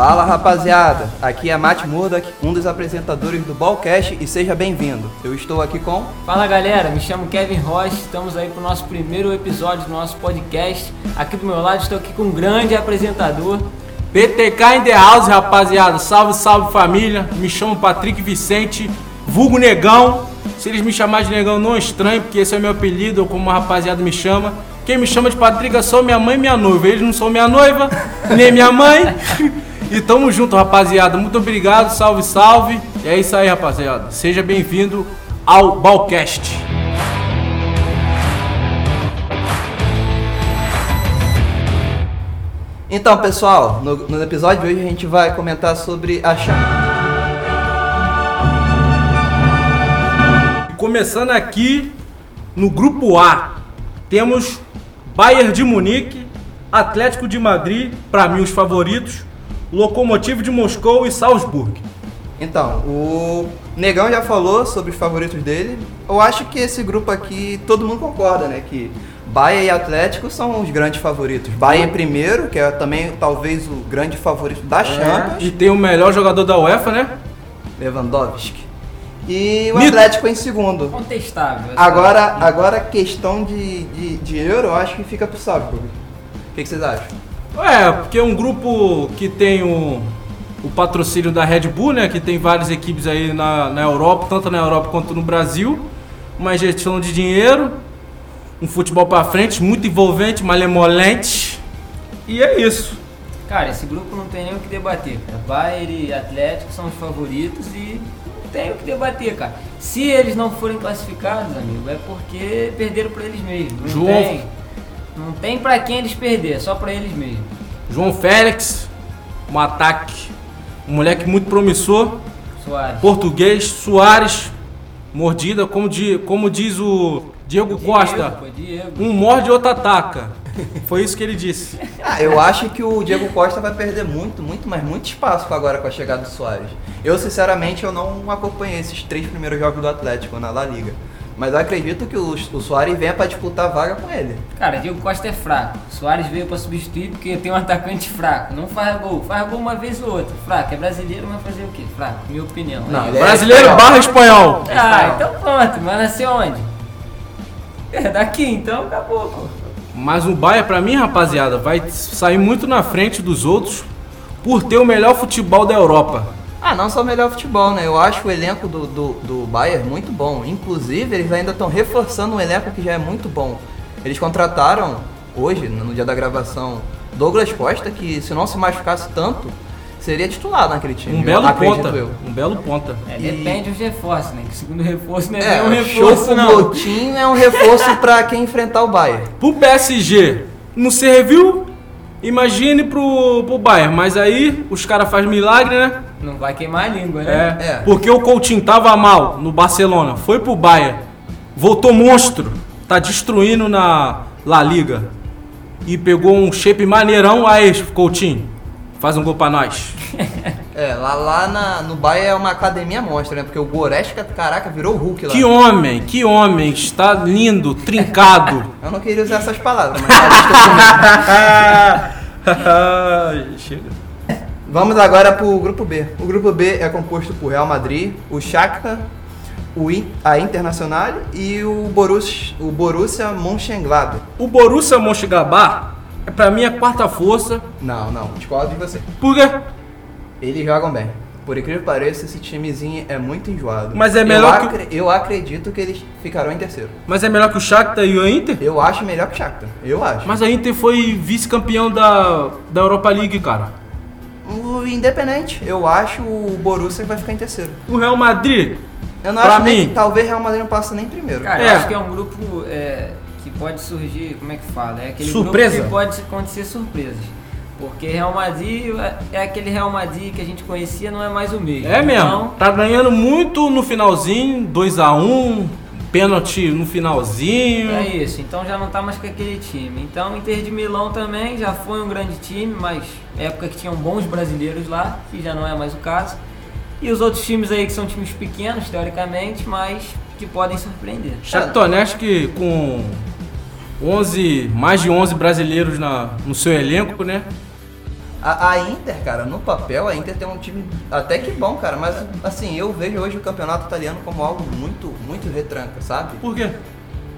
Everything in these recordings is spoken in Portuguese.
Fala rapaziada, aqui é Matt Murdock, um dos apresentadores do Ballcast e seja bem-vindo. Eu estou aqui com. Fala galera, me chamo Kevin Rocha, estamos aí para o nosso primeiro episódio do nosso podcast. Aqui do meu lado estou aqui com um grande apresentador. BTK in the house, rapaziada. Salve, salve família. Me chamo Patrick Vicente, vulgo Negão. Se eles me chamarem de Negão, não é estranho, porque esse é meu apelido, ou como a rapaziada me chama. Quem me chama de Patrick é só minha mãe e minha noiva. Eles não são minha noiva, nem minha mãe. E tamo junto, rapaziada. Muito obrigado, salve, salve. E é isso aí, rapaziada. Seja bem-vindo ao Balcast. Então, pessoal, no, no episódio de hoje a gente vai comentar sobre a chama. Começando aqui no grupo A, temos Bayern de Munique, Atlético de Madrid, para mim os favoritos, Lokomotiv de Moscou e Salzburg. Então, o Negão já falou sobre os favoritos dele. Eu acho que esse grupo aqui todo mundo concorda, né? Que Bayern e Atlético são os grandes favoritos. Bayern primeiro, que é também talvez o grande favorito da Champions. E tem o melhor jogador da UEFA, né? Lewandowski. E o Mito. Atlético em segundo. Contestável. Agora, agora questão de, de, de euro, eu acho que fica pro Salzburg. O que, que vocês acham? É, porque é um grupo que tem o, o patrocínio da Red Bull, né? Que tem várias equipes aí na, na Europa, tanto na Europa quanto no Brasil. Uma gestão de dinheiro, um futebol pra frente, muito envolvente, malemolente. E é isso. Cara, esse grupo não tem nem o que debater. Cara. Bayern e Atlético são os favoritos e não tem o que debater, cara. Se eles não forem classificados, amigo, é porque perderam pra eles mesmos. Não João- tem, não tem pra quem eles perder, é só pra eles mesmos. João Félix, um ataque. Um moleque muito promissor. Soares. Português, Soares, mordida, como, di- como diz o Diego Costa. Diego, pô, Diego. Um morde, outro ataca. Foi isso que ele disse. Ah, eu acho que o Diego Costa vai perder muito, muito, mas muito espaço agora com a chegada do Soares. Eu, sinceramente, eu não acompanhei esses três primeiros jogos do Atlético na La Liga. Mas eu acredito que o, o Soares venha pra disputar a vaga com ele. Cara, Diego Costa é fraco. Soares veio pra substituir porque tem um atacante fraco. Não faz gol. Faz gol uma vez ou outra. Fraco. É brasileiro, vai fazer o quê? Fraco, minha opinião. Não, ele é Brasileiro espanhol. barra espanhol. Ah, então pronto. Mas nasceu onde? É daqui, então acabou, pô. Mas o Bahia, pra mim, rapaziada, vai sair muito na frente dos outros por ter o melhor futebol da Europa. Ah, não só o melhor futebol, né? Eu acho o elenco do, do, do Bayern muito bom. Inclusive, eles ainda estão reforçando um elenco que já é muito bom. Eles contrataram, hoje, no dia da gravação, Douglas Costa, que se não se machucasse tanto, seria titular naquele time. Um belo ponta. eu. Um belo ponta. É, E- depende dos reforços, né? Que o segundo reforço não é, É, um o reforço, não. Motinho é um reforço pra quem enfrentar o Bayern. Pro PSG não serviu, imagine pro, pro Bayern. Mas aí os caras fazem milagre, né? Não vai queimar a língua, né? É, É. porque o Coutinho tava mal no Barcelona, foi pro Bayern, voltou monstro, tá destruindo na La Liga e pegou um shape maneirão, aí Coutinho, faz um gol pra nós. É, lá, lá na, no Bayern é uma academia monstra, né? Porque o Goretzka, caraca, virou o Hulk lá. Que homem, que homem, está lindo, trincado. Eu não queria usar essas palavras, mas tá Chega. Vamos agora pro grupo B. O grupo B é composto por Real Madrid, o Shakhtar, o In- a Internacional e o Borussia, o Borussia Mönchengladbach. O Borussia Mönchengladbach é pra mim a quarta força, Não, não, discordo de você. porque Eles jogam bem. Por incrível que pareça, esse timezinho é muito enjoado. Mas é Eu melhor que- acre- Eu acredito que eles ficarão em terceiro. mas é melhor que o Shakhtar e o Inter. Eu acho melhor que o Shakhtar. Eu acho. Mas a Inter foi vice-campeão da, da Europa League, cara. O Independente, eu acho o Borussia vai ficar em terceiro. O Real Madrid, Eu não Pra acho nem mim- que talvez Real Madrid não passe nem primeiro. Cara, É. eu acho que é um grupo é, que pode surgir, como é que fala? É aquele Surpresa. grupo que pode acontecer surpresas. Porque Real Madrid é- é aquele Real Madrid que a gente conhecia, não é mais o mesmo. é mesmo. Então, Tá ganhando muito no finalzinho, 2x1, pênalti no finalzinho. é isso, então já não tá mais com aquele time. Então o Inter de Milão também já foi um grande time, mas época que tinham bons brasileiros lá, que já não é mais o caso. E os outros times aí que são times pequenos, teoricamente, mas que podem surpreender. Shakhtar Donetsk com 11, mais de 11 brasileiros na, no seu elenco, né? A, a Inter, cara, no papel, a Inter tem um time até que bom, cara, mas assim, eu vejo hoje o campeonato italiano como algo muito, muito retranca, sabe? Por quê?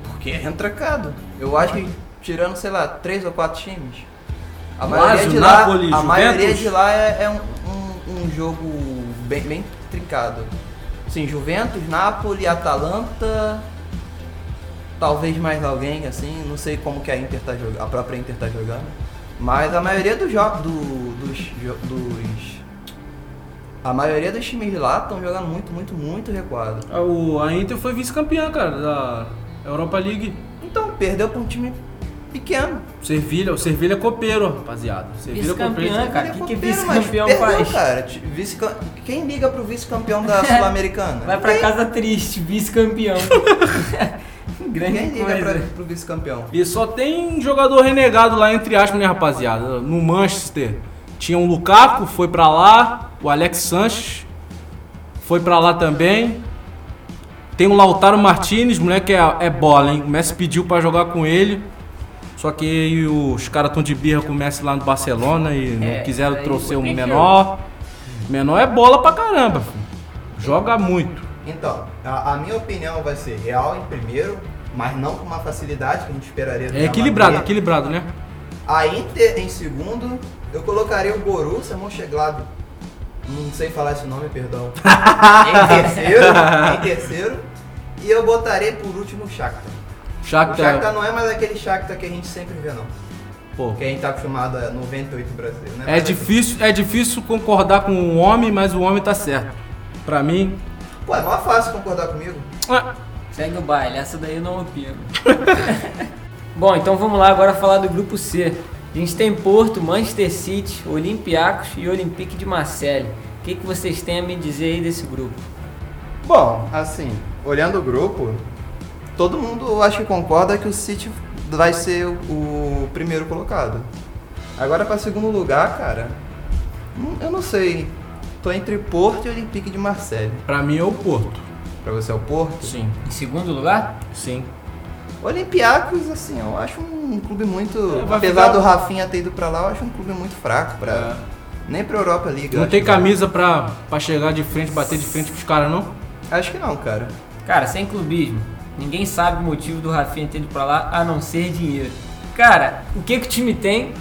Porque é retrancado. Eu acho que tirando, sei lá, três ou quatro times. A maioria de lá, Napoli, a maioria de lá é, é um, um- um jogo bem, bem trincado. Sim, Juventus, Napoli, Atalanta, talvez mais alguém, assim, não sei como que a Inter tá jogando, a própria Inter tá jogando. Mas a maioria dos jogos do, dos, dos. A maioria dos times de lá estão jogando muito, muito, muito recuado. A, o- a Inter foi vice-campeã, cara, da Europa League. Então, perdeu para um time pequeno. Servilha, o Servilha é copeiro, rapaziada. Servilha é copeiro. cara. Ele é que que vice-campeão faz? cara. Vice Quem liga pro vice-campeão da Sul-Americana? Vai pra Ninguém- casa triste, vice-campeão. Grande Ninguém liga coisa. pra, pro vice-campeão. E só tem jogador renegado lá, entre aspas, né, rapaziada? No Manchester tinha um Lukaku, foi pra lá. O Alex Sanches foi pra lá também. Tem o Lautaro Martinez, moleque é, é bola, hein? O Messi pediu pra jogar com ele. Só que os caras estão de birra com o Messi lá no Barcelona e não É, quiseram aí trouxer um menor. Menor é bola pra caramba, filho. Joga muito. Então, a, a minha opinião vai ser Real em primeiro, mas não com uma facilidade que a gente esperaria É equilibrado, equilibrado, né? A Inter em segundo, eu colocaria o Borussia Mönchengladbach. Não sei falar esse nome, perdão. em terceiro, em terceiro. E eu botaria por último o Shakhtar. O Shakhtar, Shakhtar não é mais aquele Shakhtar que a gente sempre vê, não. pô, Que a gente tá acostumado a 98 brasileiro, né? É difícil, é difícil concordar com o homem, mas o homem tá certo. Pra mim, Pô, é mó fácil concordar comigo. ah, Segue o baile, essa daí eu não opino. Bom, então vamos lá agora falar do grupo C. A gente tem Porto, Manchester City, Olympiacos e Olympique de Marseille. O que, que vocês têm a me dizer aí desse grupo? Bom, assim, olhando o grupo, todo mundo acho que concorda que o City vai ser o, primeiro colocado. Agora para segundo lugar, cara, hum, eu não sei. Tô entre Porto e Olympique de Marseille. pra mim é o Porto. Pra você é o Porto? Sim, Em segundo lugar? sim. Olympiacos, assim, eu acho um clube muito. É, apesar ficar- do Rafinha ter ido pra lá, eu acho um clube muito fraco pra. É. Nem pra Europa League. Não tem vai. camisa pra, pra chegar de frente, bater de frente pros caras, não? Acho que não, cara. Cara, sem clubismo. Ninguém sabe o motivo do Rafinha ter ido pra lá a não ser dinheiro. Cara, o que, que o time tem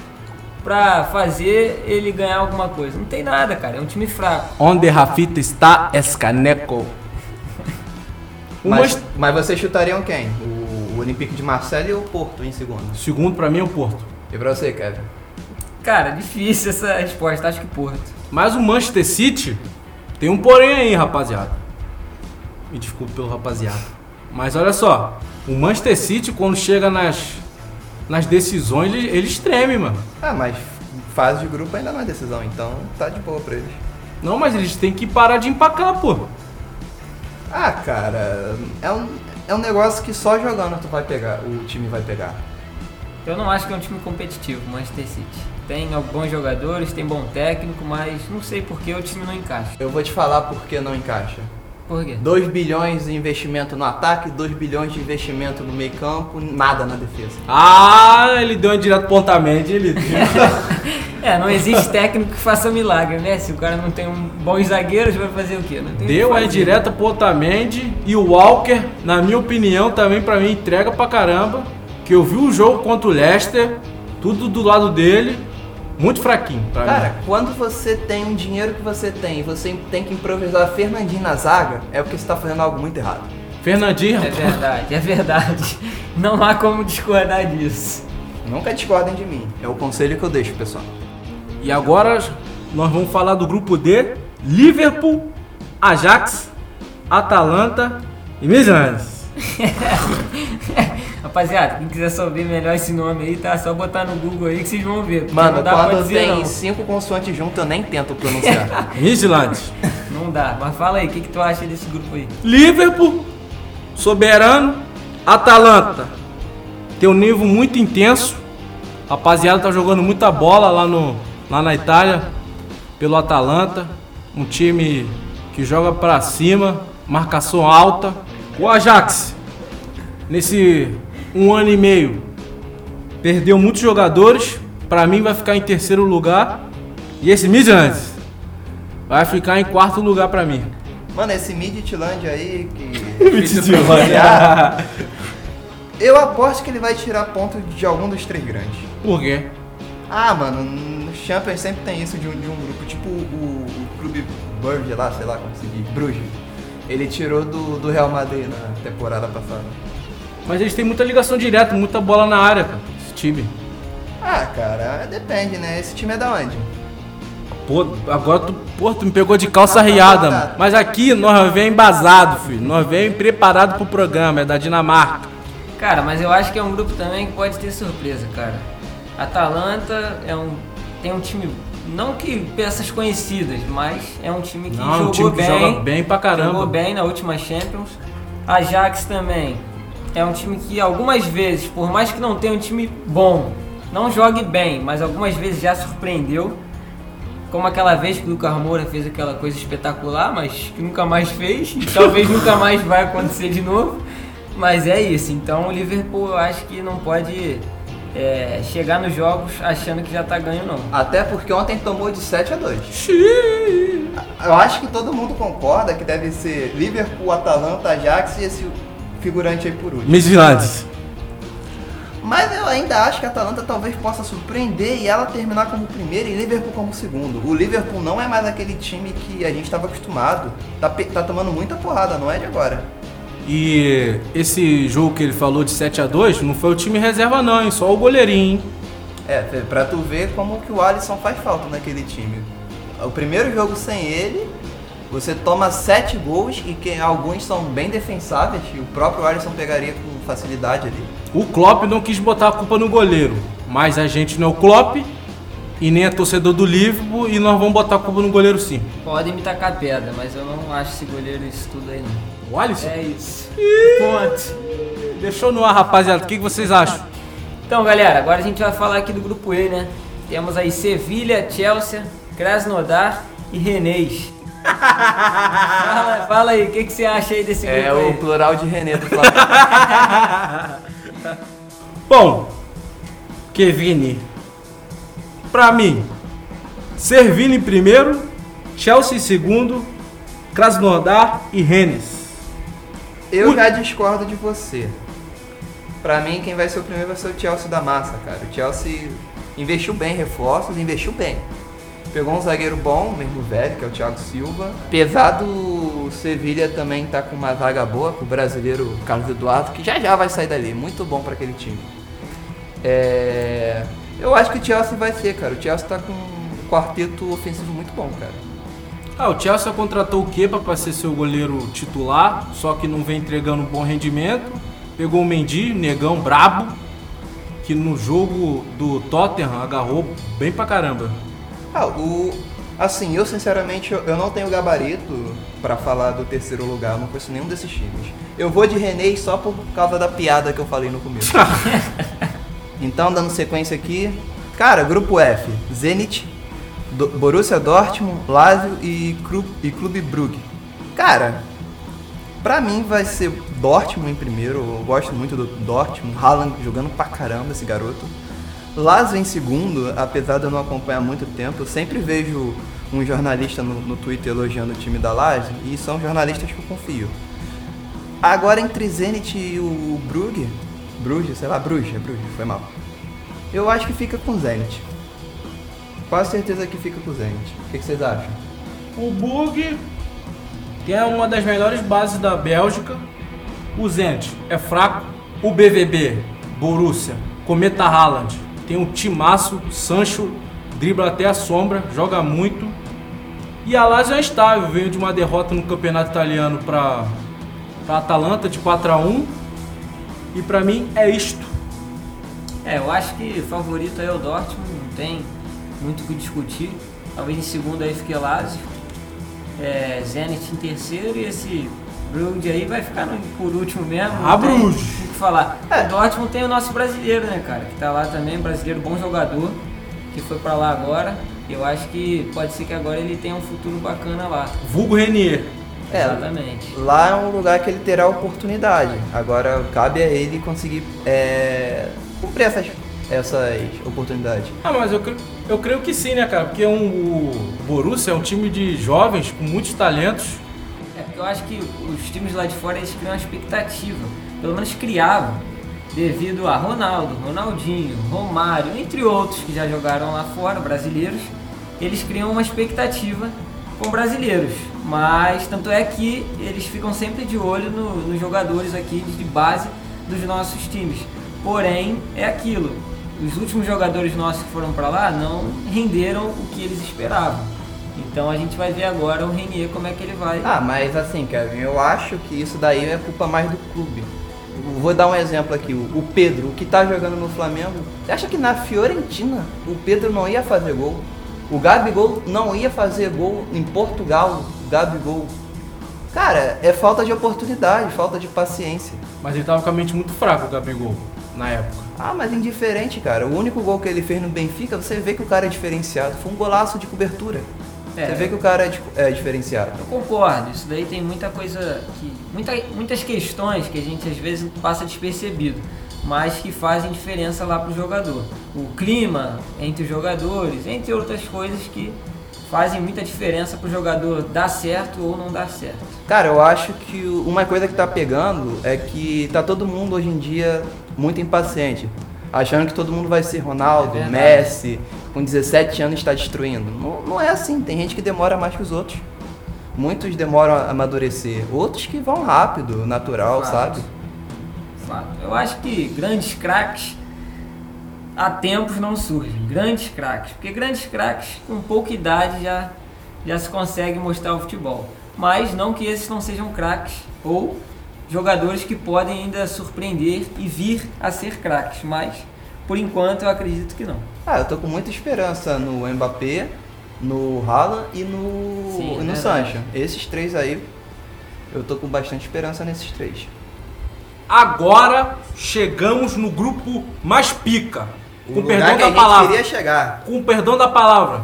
pra fazer ele ganhar alguma coisa? Não tem nada, cara. É um time fraco. Onde Rafita está, escaneco. Mas, Manchester- mas vocês chutariam quem? O, o Olympique de Marseille ou o Porto em segundo? segundo pra mim é o Porto. E pra você, Kevin? Cara, difícil essa resposta. Acho que Porto. Mas o Manchester City tem um porém aí, rapaziada. Me desculpe pelo rapaziada. Mas olha só, o Manchester City quando chega nas, nas decisões, ele, eles tremem, mano. Ah, mas fase de grupo ainda não é decisão, então tá de boa pra eles. Não, mas eles têm que parar de empacar, pô. Ah, cara, é um, é um negócio que só jogando tu vai pegar, o time vai pegar. Eu não acho que é um time competitivo, Manchester City. Tem bons jogadores, tem bom técnico, mas não sei por que o time não encaixa. Eu vou te falar por que não encaixa. Por quê? 2 bilhões de investimento no ataque, 2 bilhões de investimento no meio campo, nada na defesa. Ah, ele deu uma direto pontamente, ele É, não existe técnico que faça milagre, né? Se o cara não tem um bons zagueiros, vai fazer o quê? Não tem deu a fazer. direta pro Otamendi e o Walker, na minha opinião, também pra mim entrega pra caramba. Que eu vi o jogo contra o Leicester, tudo do lado dele, muito fraquinho pra Cara, mim. quando você tem um dinheiro que você tem e você tem que improvisar Fernandinho na zaga, é porque você tá fazendo algo muito errado. Fernandinho, É verdade, é verdade. Não há como discordar disso. Nunca discordem de mim. É o conselho que eu deixo, pessoal. E agora nós vamos falar do grupo D: Liverpool, Ajax, Atalanta e Milan. Rapaziada, quem quiser saber melhor esse nome aí, tá? Só botar no Google aí que vocês vão ver. Mano, não dá pra quando dizer tem não. cinco consoantes juntas, eu nem tento pronunciar. Midland. Não dá. Mas fala aí, o que, que tu acha desse grupo aí? Liverpool, soberano, Atalanta. Tem um nível muito intenso. Rapaziada tá jogando muita bola lá, no, lá na Itália, pelo Atalanta. Um time que joga pra cima, marcação alta. O Ajax, nesse um ano e meio, perdeu muitos jogadores. Pra mim vai ficar em terceiro lugar. E esse Midland vai ficar em quarto lugar pra mim. Mano, esse Midtjylândia aí que. Eu aposto que ele vai tirar ponto de algum dos três grandes. Por quê? Ah, mano, no Champions sempre tem isso de um, de um grupo, tipo o, o Clube Burge lá, sei lá como se diz, Bruges. Ele tirou do, do Real Madrid na temporada passada. Mas eles têm muita ligação direta, muita bola na área, cara. Esse time. Ah, cara, depende, né? Esse time é da onde? Pô, agora tu, pô, tu me pegou de calça riada, mano. Mas aqui nós vem embasado, filho. Nós vem preparado pro programa, é da Dinamarca. Cara, mas eu acho que é um grupo também que pode ter surpresa, cara. Atalanta é um tem um time não que peças conhecidas, mas é um time que Não, jogou um time que bem, joga bem pra caramba. jogou bem na última Champions. Ajax também é um time que algumas vezes, por mais que não tenha um time bom, não jogue bem, mas algumas vezes já surpreendeu. Como aquela vez que o Lucas Moura fez aquela coisa espetacular, mas que nunca mais fez, e talvez nunca mais vai acontecer de novo. Mas é isso, então o Liverpool eu acho que não pode é, chegar nos jogos achando que já tá ganho não. Até porque ontem tomou de 7 a 2. Eu acho que todo mundo concorda que deve ser Liverpool, Atalanta, Ajax e esse figurante aí por último. Midlands. Mas eu ainda acho que a Atalanta talvez possa surpreender e ela terminar como primeiro e Liverpool como segundo. O Liverpool não é mais aquele time que a gente estava acostumado. Tá, tá tomando muita porrada, não é de agora. E esse jogo que ele falou de 7 a 2 não foi o time reserva não, hein? Só o goleirinho, hein? É, pra tu ver como que o Alisson faz falta naquele time. O primeiro jogo sem ele, você toma sete gols e que alguns são bem defensáveis, e o próprio Alisson pegaria com facilidade ali. O Klopp não quis botar a culpa no goleiro, mas a gente não é o Klopp e nem é torcedor do Liverpool e nós vamos botar a culpa no goleiro sim. Podem me tacar pedra, mas eu não acho esse goleiro isso tudo aí não. O Alisson? É isso. Ponte. Deixou no ar, rapaziada. O que que vocês acham? Então, galera, agora a gente vai falar aqui do grupo E, né? Temos aí Sevilha, Chelsea, Krasnodar e Renês. Fala, fala aí, o que, que você acha aí desse grupo É o plural de René do Flamengo. Bom, Kevin, pra mim, Servini em primeiro, Chelsea em segundo, Krasnodar e Rennes. Eu já discordo de você. Pra mim, quem vai ser o primeiro vai ser o Chelsea da massa, cara. O Chelsea investiu bem em reforços, investiu bem. Pegou um zagueiro bom, mesmo velho, que é o Thiago Silva. Apesar do Sevilha também tá com uma vaga boa, com o brasileiro Carlos Eduardo, que já já vai sair dali. Muito bom pra aquele time. É... Eu acho que o Chelsea vai ser, cara. O Chelsea tá com um quarteto ofensivo muito bom, cara. Ah, o Chelsea contratou o Kepa para ser seu goleiro titular, só que não vem entregando um bom rendimento. Pegou o Mendy, negão brabo, que no jogo do Tottenham agarrou bem pra caramba. Ah, o. Assim, eu sinceramente eu não tenho gabarito pra falar do terceiro lugar, eu não conheço nenhum desses times. Eu vou de René só por causa da piada que eu falei no começo. então, dando sequência aqui. Cara, grupo F: Zenit, Do- Borussia Dortmund, Lazio e, Cru- e Clube Brugge. Cara, pra mim vai ser Dortmund em primeiro. Eu gosto muito do Dortmund. Haaland jogando pra caramba esse garoto. Lazio em segundo, apesar de eu não acompanhar há muito tempo, eu sempre vejo um jornalista no, no Twitter elogiando o time da Lazio e são jornalistas que eu confio. Agora entre Zenit e o Brugge, Bruges, sei lá, Bruges, Bruges, foi mal. Eu acho que fica com o Zenit. Quase certeza que fica com o Zenit. O que, que vocês acham? O Bug, que é uma das melhores bases da Bélgica. O Zenit é fraco. O BVB, Borussia, Cometa Haaland, tem um timaço, Sancho dribla até a sombra, joga muito. E a Lazio é estável, veio de uma derrota no campeonato italiano para a Atalanta de 4 a 1 E para mim é isto. É, eu acho que favorito aí é o Dortmund, não tem muito o que discutir. Talvez em segundo aí fique Lazio, é, Zenit em terceiro e esse Brugge aí vai ficar no- por último mesmo. tem Bruges. Falar. O Dortmund tem o nosso brasileiro, né, cara? Que tá lá também, brasileiro bom jogador, que foi pra lá agora. Eu acho que pode ser que agora ele tenha um futuro bacana lá. Vulgo Renier. É, Exatamente. Lá é um lugar que ele terá oportunidade. Agora cabe a ele conseguir é, cumprir essas essas oportunidades. Ah, mas eu, eu creio que sim, né, cara? Porque um, o Borussia é um time de jovens com muitos talentos. É porque eu acho que os times lá de fora eles criam uma expectativa, pelo menos criavam, devido a Ronaldo, Ronaldinho, Romário, entre outros que já jogaram lá fora, brasileiros, eles criam uma expectativa com brasileiros. Mas tanto é que eles ficam sempre de olho no- nos jogadores aqui de base dos nossos times. Porém, é aquilo. Os últimos jogadores nossos que foram para lá não renderam o que eles esperavam. Então a gente vai ver agora o Renier como é que ele vai. Ah, mas assim, Kevin, eu acho que isso daí é culpa mais do clube. Vou dar um exemplo aqui, o Pedro, o que tá jogando no Flamengo, você acha que na Fiorentina o Pedro não ia fazer gol? O Gabigol não ia fazer gol em Portugal, o Gabigol. Cara, é falta de oportunidade, falta de paciência. Mas ele tava com a mente muito fraca, o Gabigol, na época. Ah, mas indiferente, cara. O único gol que ele fez no Benfica, você vê que o cara é diferenciado. Foi um golaço de cobertura. É. Você vê que o cara é, é diferenciado. Eu concordo, isso daí tem muita coisa que. Muita, muitas questões que a gente às vezes passa despercebido, mas que fazem diferença lá pro jogador. O clima entre os jogadores, entre outras coisas que fazem muita diferença pro jogador dar certo ou não dar certo. Cara, eu acho que uma coisa que tá pegando é que tá todo mundo hoje em dia muito impaciente. Achando que todo mundo vai ser Ronaldo, É. Messi, com 17 anos está destruindo. Não, não é assim, tem gente que demora mais que os outros. Muitos demoram a amadurecer, outros que vão rápido, natural, Fato. sabe? Fato. Eu acho que grandes craques há tempos não surgem. Grandes craques. Porque grandes craques com pouca idade já, já se consegue mostrar o futebol. Mas não que esses não sejam craques ou jogadores que podem ainda surpreender e vir a ser craques. Mas por enquanto eu acredito que não. Ah, eu tô com muita esperança no Mbappé, no Haaland e no, Sim, e no é Sancho. Esses três aí, eu tô com bastante esperança nesses três. Agora chegamos no grupo mais pica. O Com lugar perdão que a da gente palavra. queria chegar. Com perdão da palavra.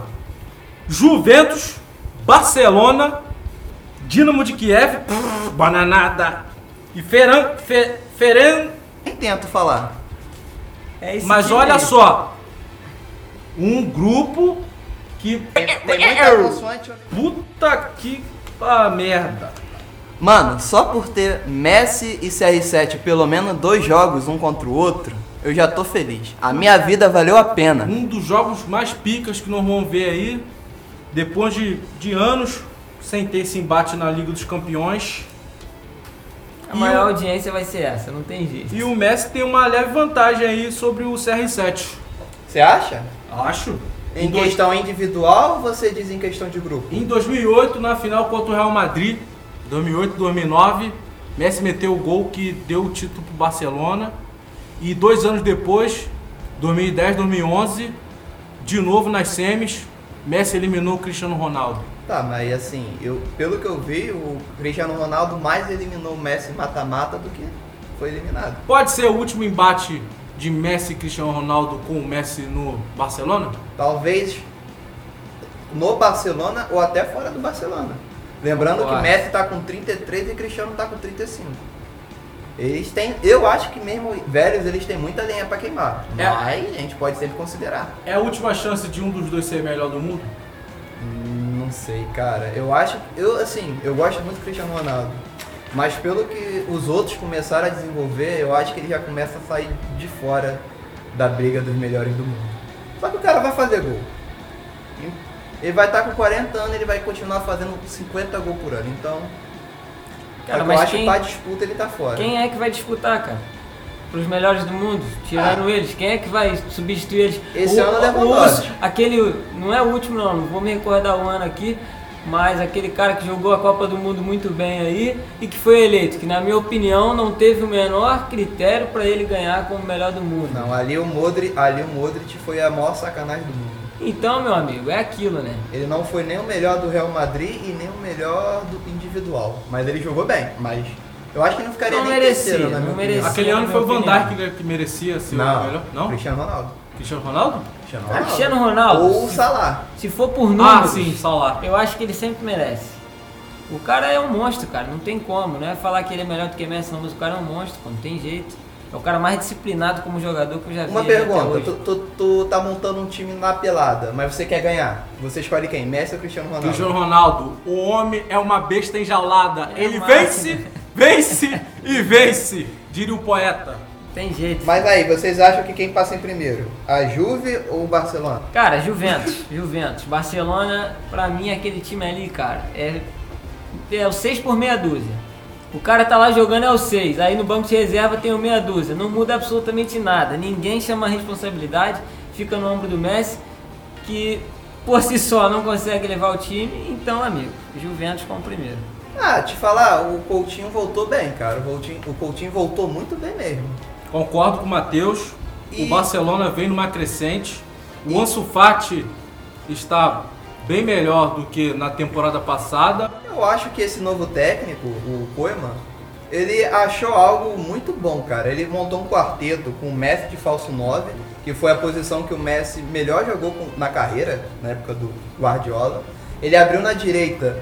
Juventus, Barcelona, Dinamo de Kiev, Bananada e Feran, Fe, Feren. Nem tento falar. É esse Mas olha aí. só. Um grupo que. Tem muita consoante. Puta que ah, merda. Mano, só por ter Messi e CR7 pelo menos dois jogos um contra o outro, eu já tô feliz. A minha vida valeu a pena. Um dos jogos mais picas que nós vamos ver aí. Depois de, de anos sem ter esse embate na Liga dos Campeões. A maior audiência vai ser essa, não tem jeito. E o Messi tem uma leve vantagem aí sobre o CR7. Você acha? Acho. Em dois- questão individual ou você diz em questão de grupo? Em 2008, na final contra o Real Madrid, 2008, 2009, Messi meteu o gol que deu o título pro Barcelona. E dois anos depois, 2010, 2011, de novo nas semis, Messi eliminou o Cristiano Ronaldo. Tá, mas assim, eu, pelo que eu vi, o Cristiano Ronaldo mais eliminou o Messi mata-mata do que foi eliminado. Pode ser o último embate de Messi e Cristiano Ronaldo com o Messi no Barcelona? Talvez no Barcelona ou até fora do Barcelona. Lembrando Concordo. que Messi tá com 33 e Cristiano tá com 35. Eles têm, eu acho que mesmo velhos eles têm muita lenha pra queimar. É. Mas a gente pode sempre considerar. É a última chance de um dos dois ser melhor do mundo? Sei, cara. Eu acho, eu assim, eu gosto muito do Cristiano Ronaldo. Mas pelo que os outros começaram a desenvolver, eu acho que ele já começa a sair de fora da briga dos melhores do mundo. Só que o cara vai fazer gol. Ele vai estar com 40 anos, ele vai continuar fazendo 50 gols por ano. Então, Cara, eu acho quem- que pra disputa ele tá fora. Quem é que vai disputar, cara? Para os melhores do mundo, tirando eles, quem é que vai substituir eles? Esse ano é o, Lewandowski. aquele não é o último não, não vou me recordar o ano aqui, mas aquele cara que jogou a Copa do Mundo muito bem aí e que foi eleito, que na minha opinião não teve o menor critério para ele ganhar como o melhor do mundo. Não, ali o Modric, ali o Modric foi a maior sacanagem do mundo. Então, meu amigo, é aquilo, né? Ele não foi nem o melhor do Real Madrid e nem o melhor do individual. Mas ele jogou bem. Mas eu acho que não ficaria Não nem merecia, terceiro, não merecia. Aquele ano foi o Van. Dijk que- merecia ser o Não, melhor. Não? Cristiano Ronaldo. Cristiano Ronaldo? Cristiano Ah, Cristiano Ronaldo, Ou o se- Salah. se for por números, Ah, sim, Salah. Eu acho que ele sempre merece. O cara é um monstro, cara, não tem como, não é falar que ele é melhor do que Messi, não, mas o cara é um monstro, pô, não tem jeito. É o cara mais disciplinado como jogador que eu já vi. Uma pergunta, hoje. tu, tu, tu tá montando um time na pelada, mas você quer ganhar. Você escolhe quem? Messi ou Cristiano Ronaldo? Cristiano Ronaldo, o homem é uma besta enjaulada. É Ele máquina. vence, vence e vence, diria o poeta. Tem jeito. Mas aí, vocês acham que quem passa em primeiro? A Juve ou o Barcelona? Cara, Juventus, Juventus. Barcelona, pra mim, é aquele time ali, cara, é, é o 6 por meia dúzia. O cara tá lá jogando é o 6, aí no banco de reserva tem o meia dúzia. Não muda absolutamente nada. Ninguém chama a responsabilidade, fica no ombro do Messi, que por si só não consegue levar o time. Então, amigo, Juventus como primeiro. Ah, te falar, o Coutinho voltou bem, cara. O Coutinho, o Coutinho voltou muito bem mesmo. Concordo com o Matheus. E- O Barcelona vem numa crescente. O Ansu Fati está bem melhor do que na temporada passada. Eu acho que esse novo técnico, o Koeman, ele achou algo muito bom, cara. Ele montou um quarteto com o Messi de falso 9, que foi a posição que o Messi melhor jogou na carreira, na época do Guardiola. Ele abriu na direita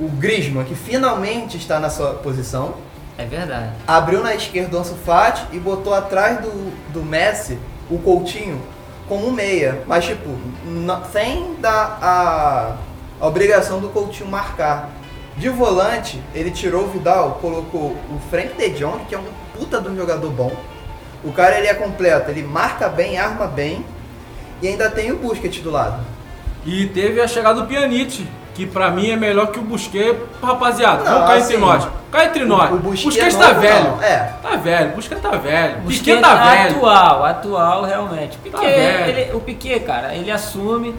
o Griezmann, que finalmente está na sua posição. É verdade. Abriu na esquerda o Ansu Fati e botou atrás do, do Messi o Coutinho como um meia. Mas, tipo, na- sem dar a, a obrigação do Coutinho marcar. De volante, ele tirou o Vidal, colocou o Frank de Jong, que é um puta de um jogador bom. O cara, ele é completo, ele marca bem, arma bem. E ainda tem o Busquets do lado. E teve a chegada do Pjanic, que pra mim é melhor que o Busquets, rapaziada. Não, Vamos cá assim, entre nós. Cá entre nós. o O Busquets Busquets, é tá novo, velho. não, é. Tá velho. Busquets tá velho. Busquets Piquet tá velho. Atual, atual, realmente. Piquet, Tá velho. ele- o Piquet, cara, ele assume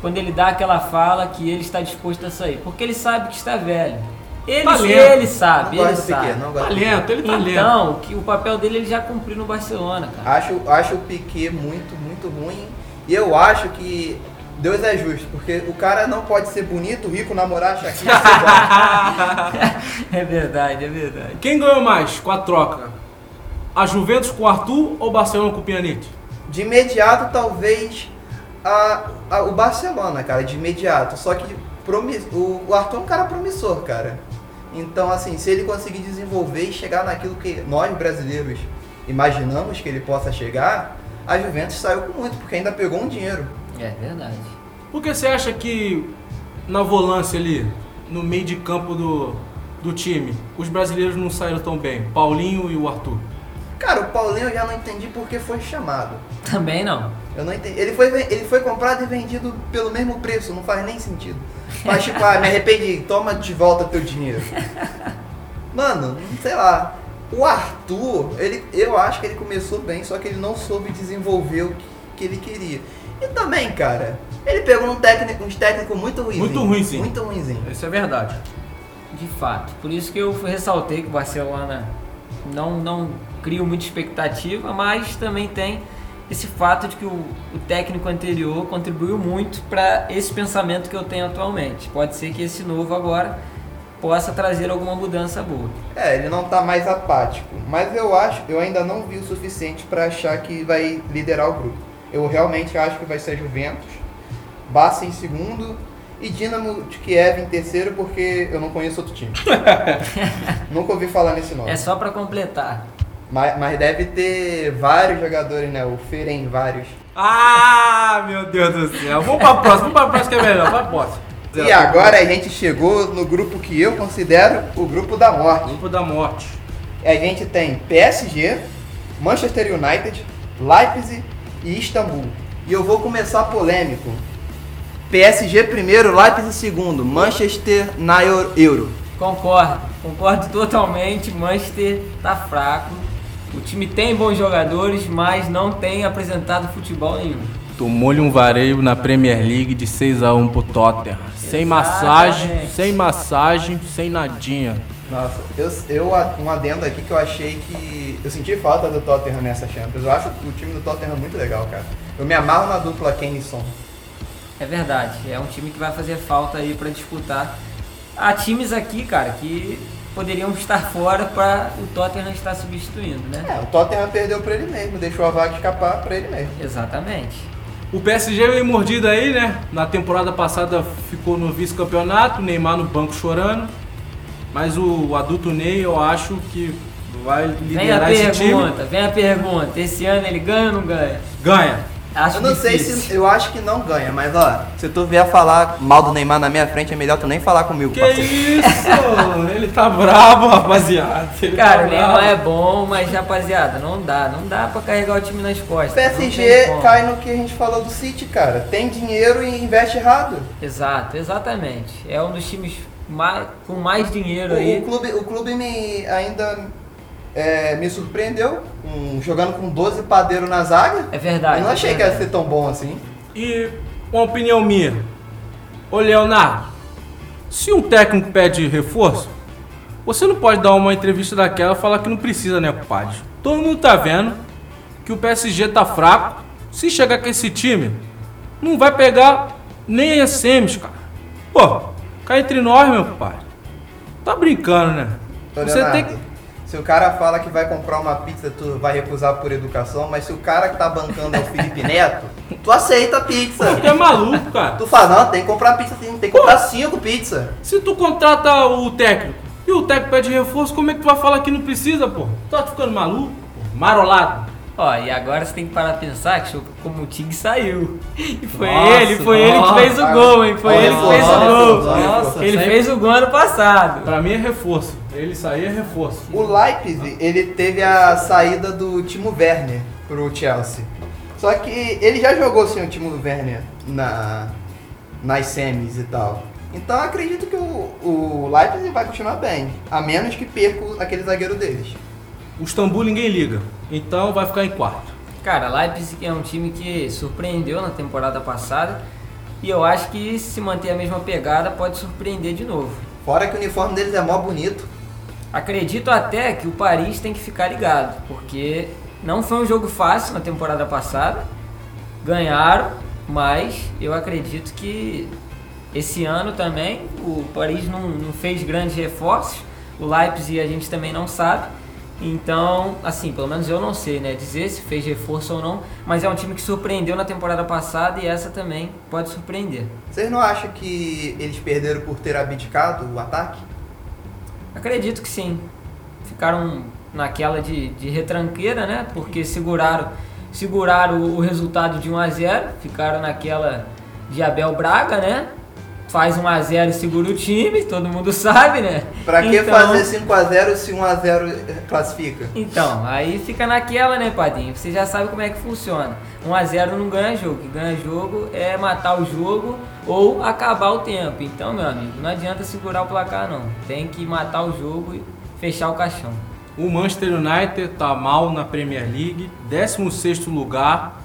quando ele dá aquela fala que ele está disposto a sair. Porque ele sabe que está velho. Ele, Talento. ele sabe, Não ele sabe. Piquet, não gosto Piquet. Talento, ele tá lento. Então, que o papel dele ele já cumpriu no Barcelona, cara. Acho, acho o Piquet muito, muito ruim. E eu acho que Deus é justo, porque o cara não pode ser bonito, rico, namorar, bom. É verdade, é verdade. Quem ganhou mais com a troca? A Juventus com o Arthur ou o Barcelona com o Pjanic? De imediato, talvez a, a- o Barcelona, cara, de imediato. Só que promi- o, o Arthur é um cara promissor, cara. Então, assim, se ele conseguir desenvolver e chegar naquilo que nós brasileiros imaginamos que ele possa chegar, a Juventus saiu com muito, porque ainda pegou um dinheiro. É verdade. Por que você acha que na volância ali, no meio de campo do, do time, os brasileiros não saíram tão bem? Paulinho e o Arthur. Cara, o Paulinho eu já não entendi porque foi chamado. Também não. Eu não entendi. Ele foi, ele foi comprado e vendido pelo mesmo preço, não faz nem sentido. Mas tipo, ah, me arrependi, toma de volta teu dinheiro. Mano, sei lá. O Arthur, ele, eu acho que ele começou bem, só que ele não soube desenvolver o que, que ele queria. E também, cara, ele pegou um técnico, uns técnicos muito ruimzinho. Muito ruinzinho. Muito ruimzinho. Isso é verdade. De fato. Por isso que eu ressaltei que o Barcelona não, não cria muita expectativa, mas também tem esse fato de que o, o técnico anterior contribuiu muito para esse pensamento que eu tenho atualmente. Pode ser que esse novo agora possa trazer alguma mudança boa. É, ele não tá mais apático. Mas eu acho, eu ainda não vi o suficiente pra achar que vai liderar o grupo. Eu realmente acho que vai ser Juventus, Barça em segundo e Dinamo de Kiev em terceiro, porque eu não conheço outro time. Nunca ouvi falar nesse nome. É só para completar. Mas, mas deve ter vários jogadores, né? O Feren, vários. Ah, meu Deus do céu. Vamos pra próxima, vamos pra próxima que é melhor. Vai pra próxima. E agora a gente chegou no grupo que eu considero o grupo da morte. Grupo da morte. A gente tem PSG, Manchester United, Leipzig e Istambul. E eu vou começar polêmico. PSG primeiro, Leipzig segundo, Manchester na Eu- Euro. Concordo, concordo totalmente. Manchester tá fraco. O time tem bons jogadores, mas não tem apresentado futebol nenhum. Tomou-lhe um vareio na Premier League de 6x1 pro Tottenham. Sem massagem, sem massagem, sem nadinha. Nossa, eu, eu um adendo aqui que eu achei que. Eu senti falta do Tottenham nessa Champions. Eu acho o time do Tottenham muito legal, cara. Eu me amarro na dupla Kane e Son. É verdade, é um time que vai fazer falta aí pra disputar. Há times aqui, cara, que poderiam estar fora para o Tottenham estar substituindo, né? É, o Tottenham perdeu pra ele mesmo, deixou a vaga escapar pra ele mesmo. Exatamente. O PSG veio mordido aí, né? Na temporada passada ficou no vice-campeonato, Neymar no banco chorando. Mas o adulto Ney, eu acho que vai Vem a liderar esse time. pergunta, vem a pergunta. Esse ano ele ganha ou não ganha? Ganha. Acho Eu não sei difícil. se. Eu acho que não ganha, mas ó, se tu vier falar mal do Neymar na minha frente, é melhor tu nem falar comigo, Que parceiro. isso? Ele tá bravo, rapaziada. Ele Cara, tá o Neymar bravo. é bom, mas rapaziada, não dá. Não dá pra carregar o time nas costas. tem PSG cai no que a gente falou do City, cara. Tem dinheiro e investe errado. Exato, exatamente. É um dos times mais, com mais dinheiro O, o aí. clube, o clube me ainda é, me surpreendeu, um, jogando com 12 padeiros na zaga. É verdade. Eu não achei é que ia ser tão bom assim. E uma opinião minha. Ô Leonardo, se um técnico pede reforço, você não pode dar uma entrevista daquela e falar que não precisa, né, compadre? Todo mundo tá vendo que o PSG tá fraco. Se chegar com esse time, não vai pegar nem as semis, cara. Pô, cá entre nós, meu compadre. Tá brincando, né? Ô, Você Leonardo, tem que. Se o cara fala que vai comprar uma pizza, tu vai recusar por educação, mas se o cara que tá bancando é o Felipe Neto, tu aceita a pizza. Tu é maluco, cara. Tu fala, não, tem que comprar pizza, sim, tem que comprar cinco pizzas. Se tu contrata o técnico e o técnico pede reforço, como é que tu vai falar que não precisa, pô? Tu tá ficando maluco? Pô? Marolado. Ó, e agora você tem que parar pra pensar que como o Tig saiu. E foi Nossa, ele, foi ele que nossa. fez o gol, hein? Foi Olha ele que fez o gol. Nossa, Ele fez o gol ano passado. Pra mim é reforço. Ele sair é reforço. O Leipzig, ele teve a saída do Timo Werner pro Chelsea. Só que ele já jogou sem o Timo Werner na, nas semis e tal. Então eu acredito que o, o Leipzig vai continuar bem, a menos que perca aquele zagueiro deles. O Istambul ninguém liga. Então vai ficar em quarto. Cara, Leipzig é um time que surpreendeu na temporada passada. E eu acho que se manter a mesma pegada pode surpreender de novo. Fora que o uniforme deles é mó bonito. Acredito até que o Paris tem que ficar ligado, porque não foi um jogo fácil na temporada passada. Ganharam, mas eu acredito que esse ano também o Paris não, não fez grandes reforços. O Leipzig a gente também não sabe. Então, assim, pelo menos eu não sei, né, dizer se fez reforço ou não, mas é um time que surpreendeu na temporada passada e essa também pode surpreender. Vocês não acham que eles perderam por ter abdicado o ataque? Acredito que sim. Ficaram naquela de, de retranqueira, né? Porque seguraram, seguraram o, resultado de 1 a 0 ficaram naquela de Abel Braga, né? Faz 1 a 0 e segura o time, todo mundo sabe, né? Pra que Então- fazer 5x0 se 1x0 classifica? Então, aí fica naquela, né, Padinho? Você já sabe como é que funciona. 1 a 0 não ganha jogo. O que ganha jogo é matar o jogo ou acabar o tempo. Então, meu amigo, não adianta segurar o placar, não. Tem que matar o jogo e fechar o caixão. O Manchester United tá mal na Premier League, 16 lugar.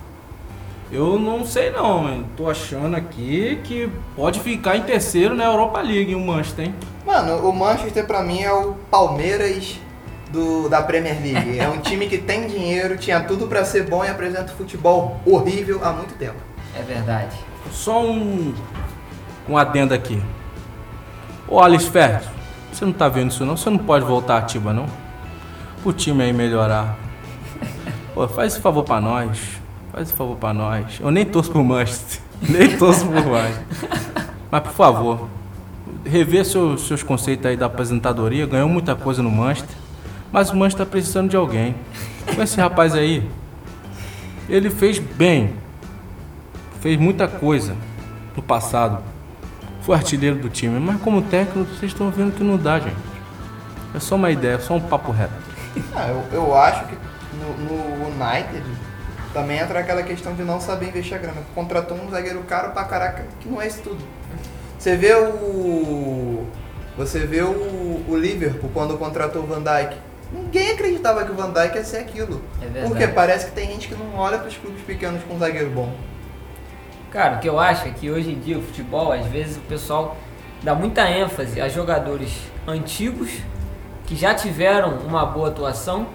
Eu não sei não, hein? tô achando aqui que pode ficar em terceiro na Europa League o Manchester, hein? Mano, o Manchester pra mim é o Palmeiras do, da Premier League. É um time que tem dinheiro, tinha tudo pra ser bom e apresenta futebol horrível há muito tempo. É verdade. Só um, um adendo aqui. Ô Alice Ferro, você não tá vendo isso não? Você não pode voltar ativa não? Pro time aí melhorar. Pô, faz esse favor pra nós. Faz esse favor pra nós. Eu nem torço pro Manchester. Nem torço pro Manchester. Mas por favor, rever seus, seus conceitos aí da aposentadoria. Ganhou muita coisa no Manchester. Mas o Manchester tá precisando de alguém. Com esse rapaz aí, ele fez bem fez muita coisa no passado. Foi artilheiro do time, mas como técnico vocês estão vendo que não dá, gente. É só uma ideia, só um papo reto. Ah, eu, eu acho que no, no United também entra aquela questão de não saber investir a grana. Contratou um zagueiro caro pra caraca, que não é isso tudo. Você vê o. Você vê o, o Liverpool quando contratou o Van Dijk. Ninguém acreditava que o Van Dijk ia ser aquilo. É verdade. Porque parece que tem gente que não olha pros clubes pequenos com um zagueiro bom. Cara, o que eu acho é que hoje em dia o futebol, às vezes o pessoal dá muita ênfase a jogadores antigos que já tiveram uma boa atuação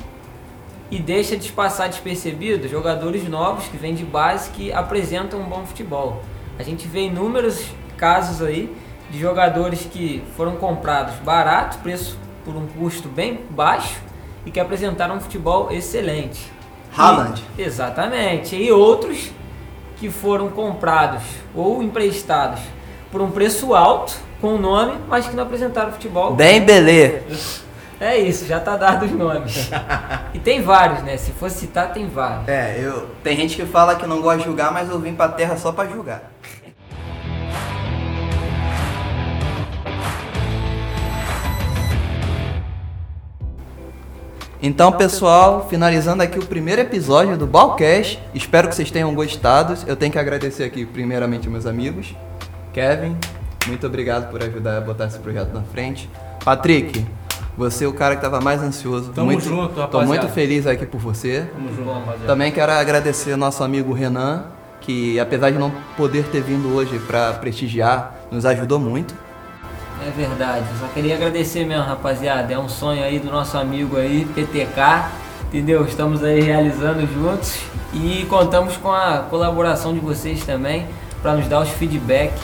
e deixa de passar despercebido jogadores novos que vêm de base que apresentam um bom futebol. A gente vê inúmeros casos aí de jogadores que foram comprados barato, preço por um custo bem baixo e que apresentaram um futebol excelente. Haaland. E- exatamente. E outros que foram comprados ou emprestados por um preço alto com o nome, mas que não apresentaram futebol. Bem belê. É isso, já tá dado os nomes. e tem vários, né? Se for citar, tem vários. É, eu. Tem gente que fala que não gosta de julgar, mas eu vim pra terra só pra julgar. Então, pessoal, finalizando aqui o primeiro episódio do Balcast. Espero que vocês tenham gostado. Eu tenho que agradecer aqui, primeiramente, meus amigos. Kevin, muito obrigado por ajudar a botar esse projeto na frente. Patrick, você é o cara que estava mais ansioso. Tamo muito, junto, Tô rapaziada. muito feliz aqui por você. Tamo junto, rapaziada. Também quero agradecer ao nosso amigo Renan, que apesar de não poder ter vindo hoje para prestigiar, nos ajudou muito. É verdade, só queria agradecer mesmo, rapaziada. É um sonho aí do nosso amigo aí, PTK, entendeu? Estamos aí realizando juntos e contamos com a colaboração de vocês também para nos dar os feedback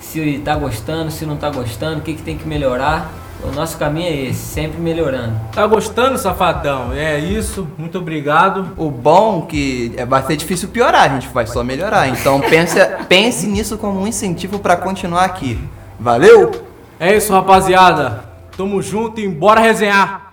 se tá gostando, se não tá gostando, o que, que tem que melhorar. O nosso caminho é esse, sempre melhorando. Tá gostando, safadão? É isso, muito obrigado. O bom que é, vai ser difícil piorar, a gente vai só melhorar. Então pense, pense nisso como um incentivo para continuar aqui. Valeu! É isso, rapaziada. Tamo junto e bora resenhar.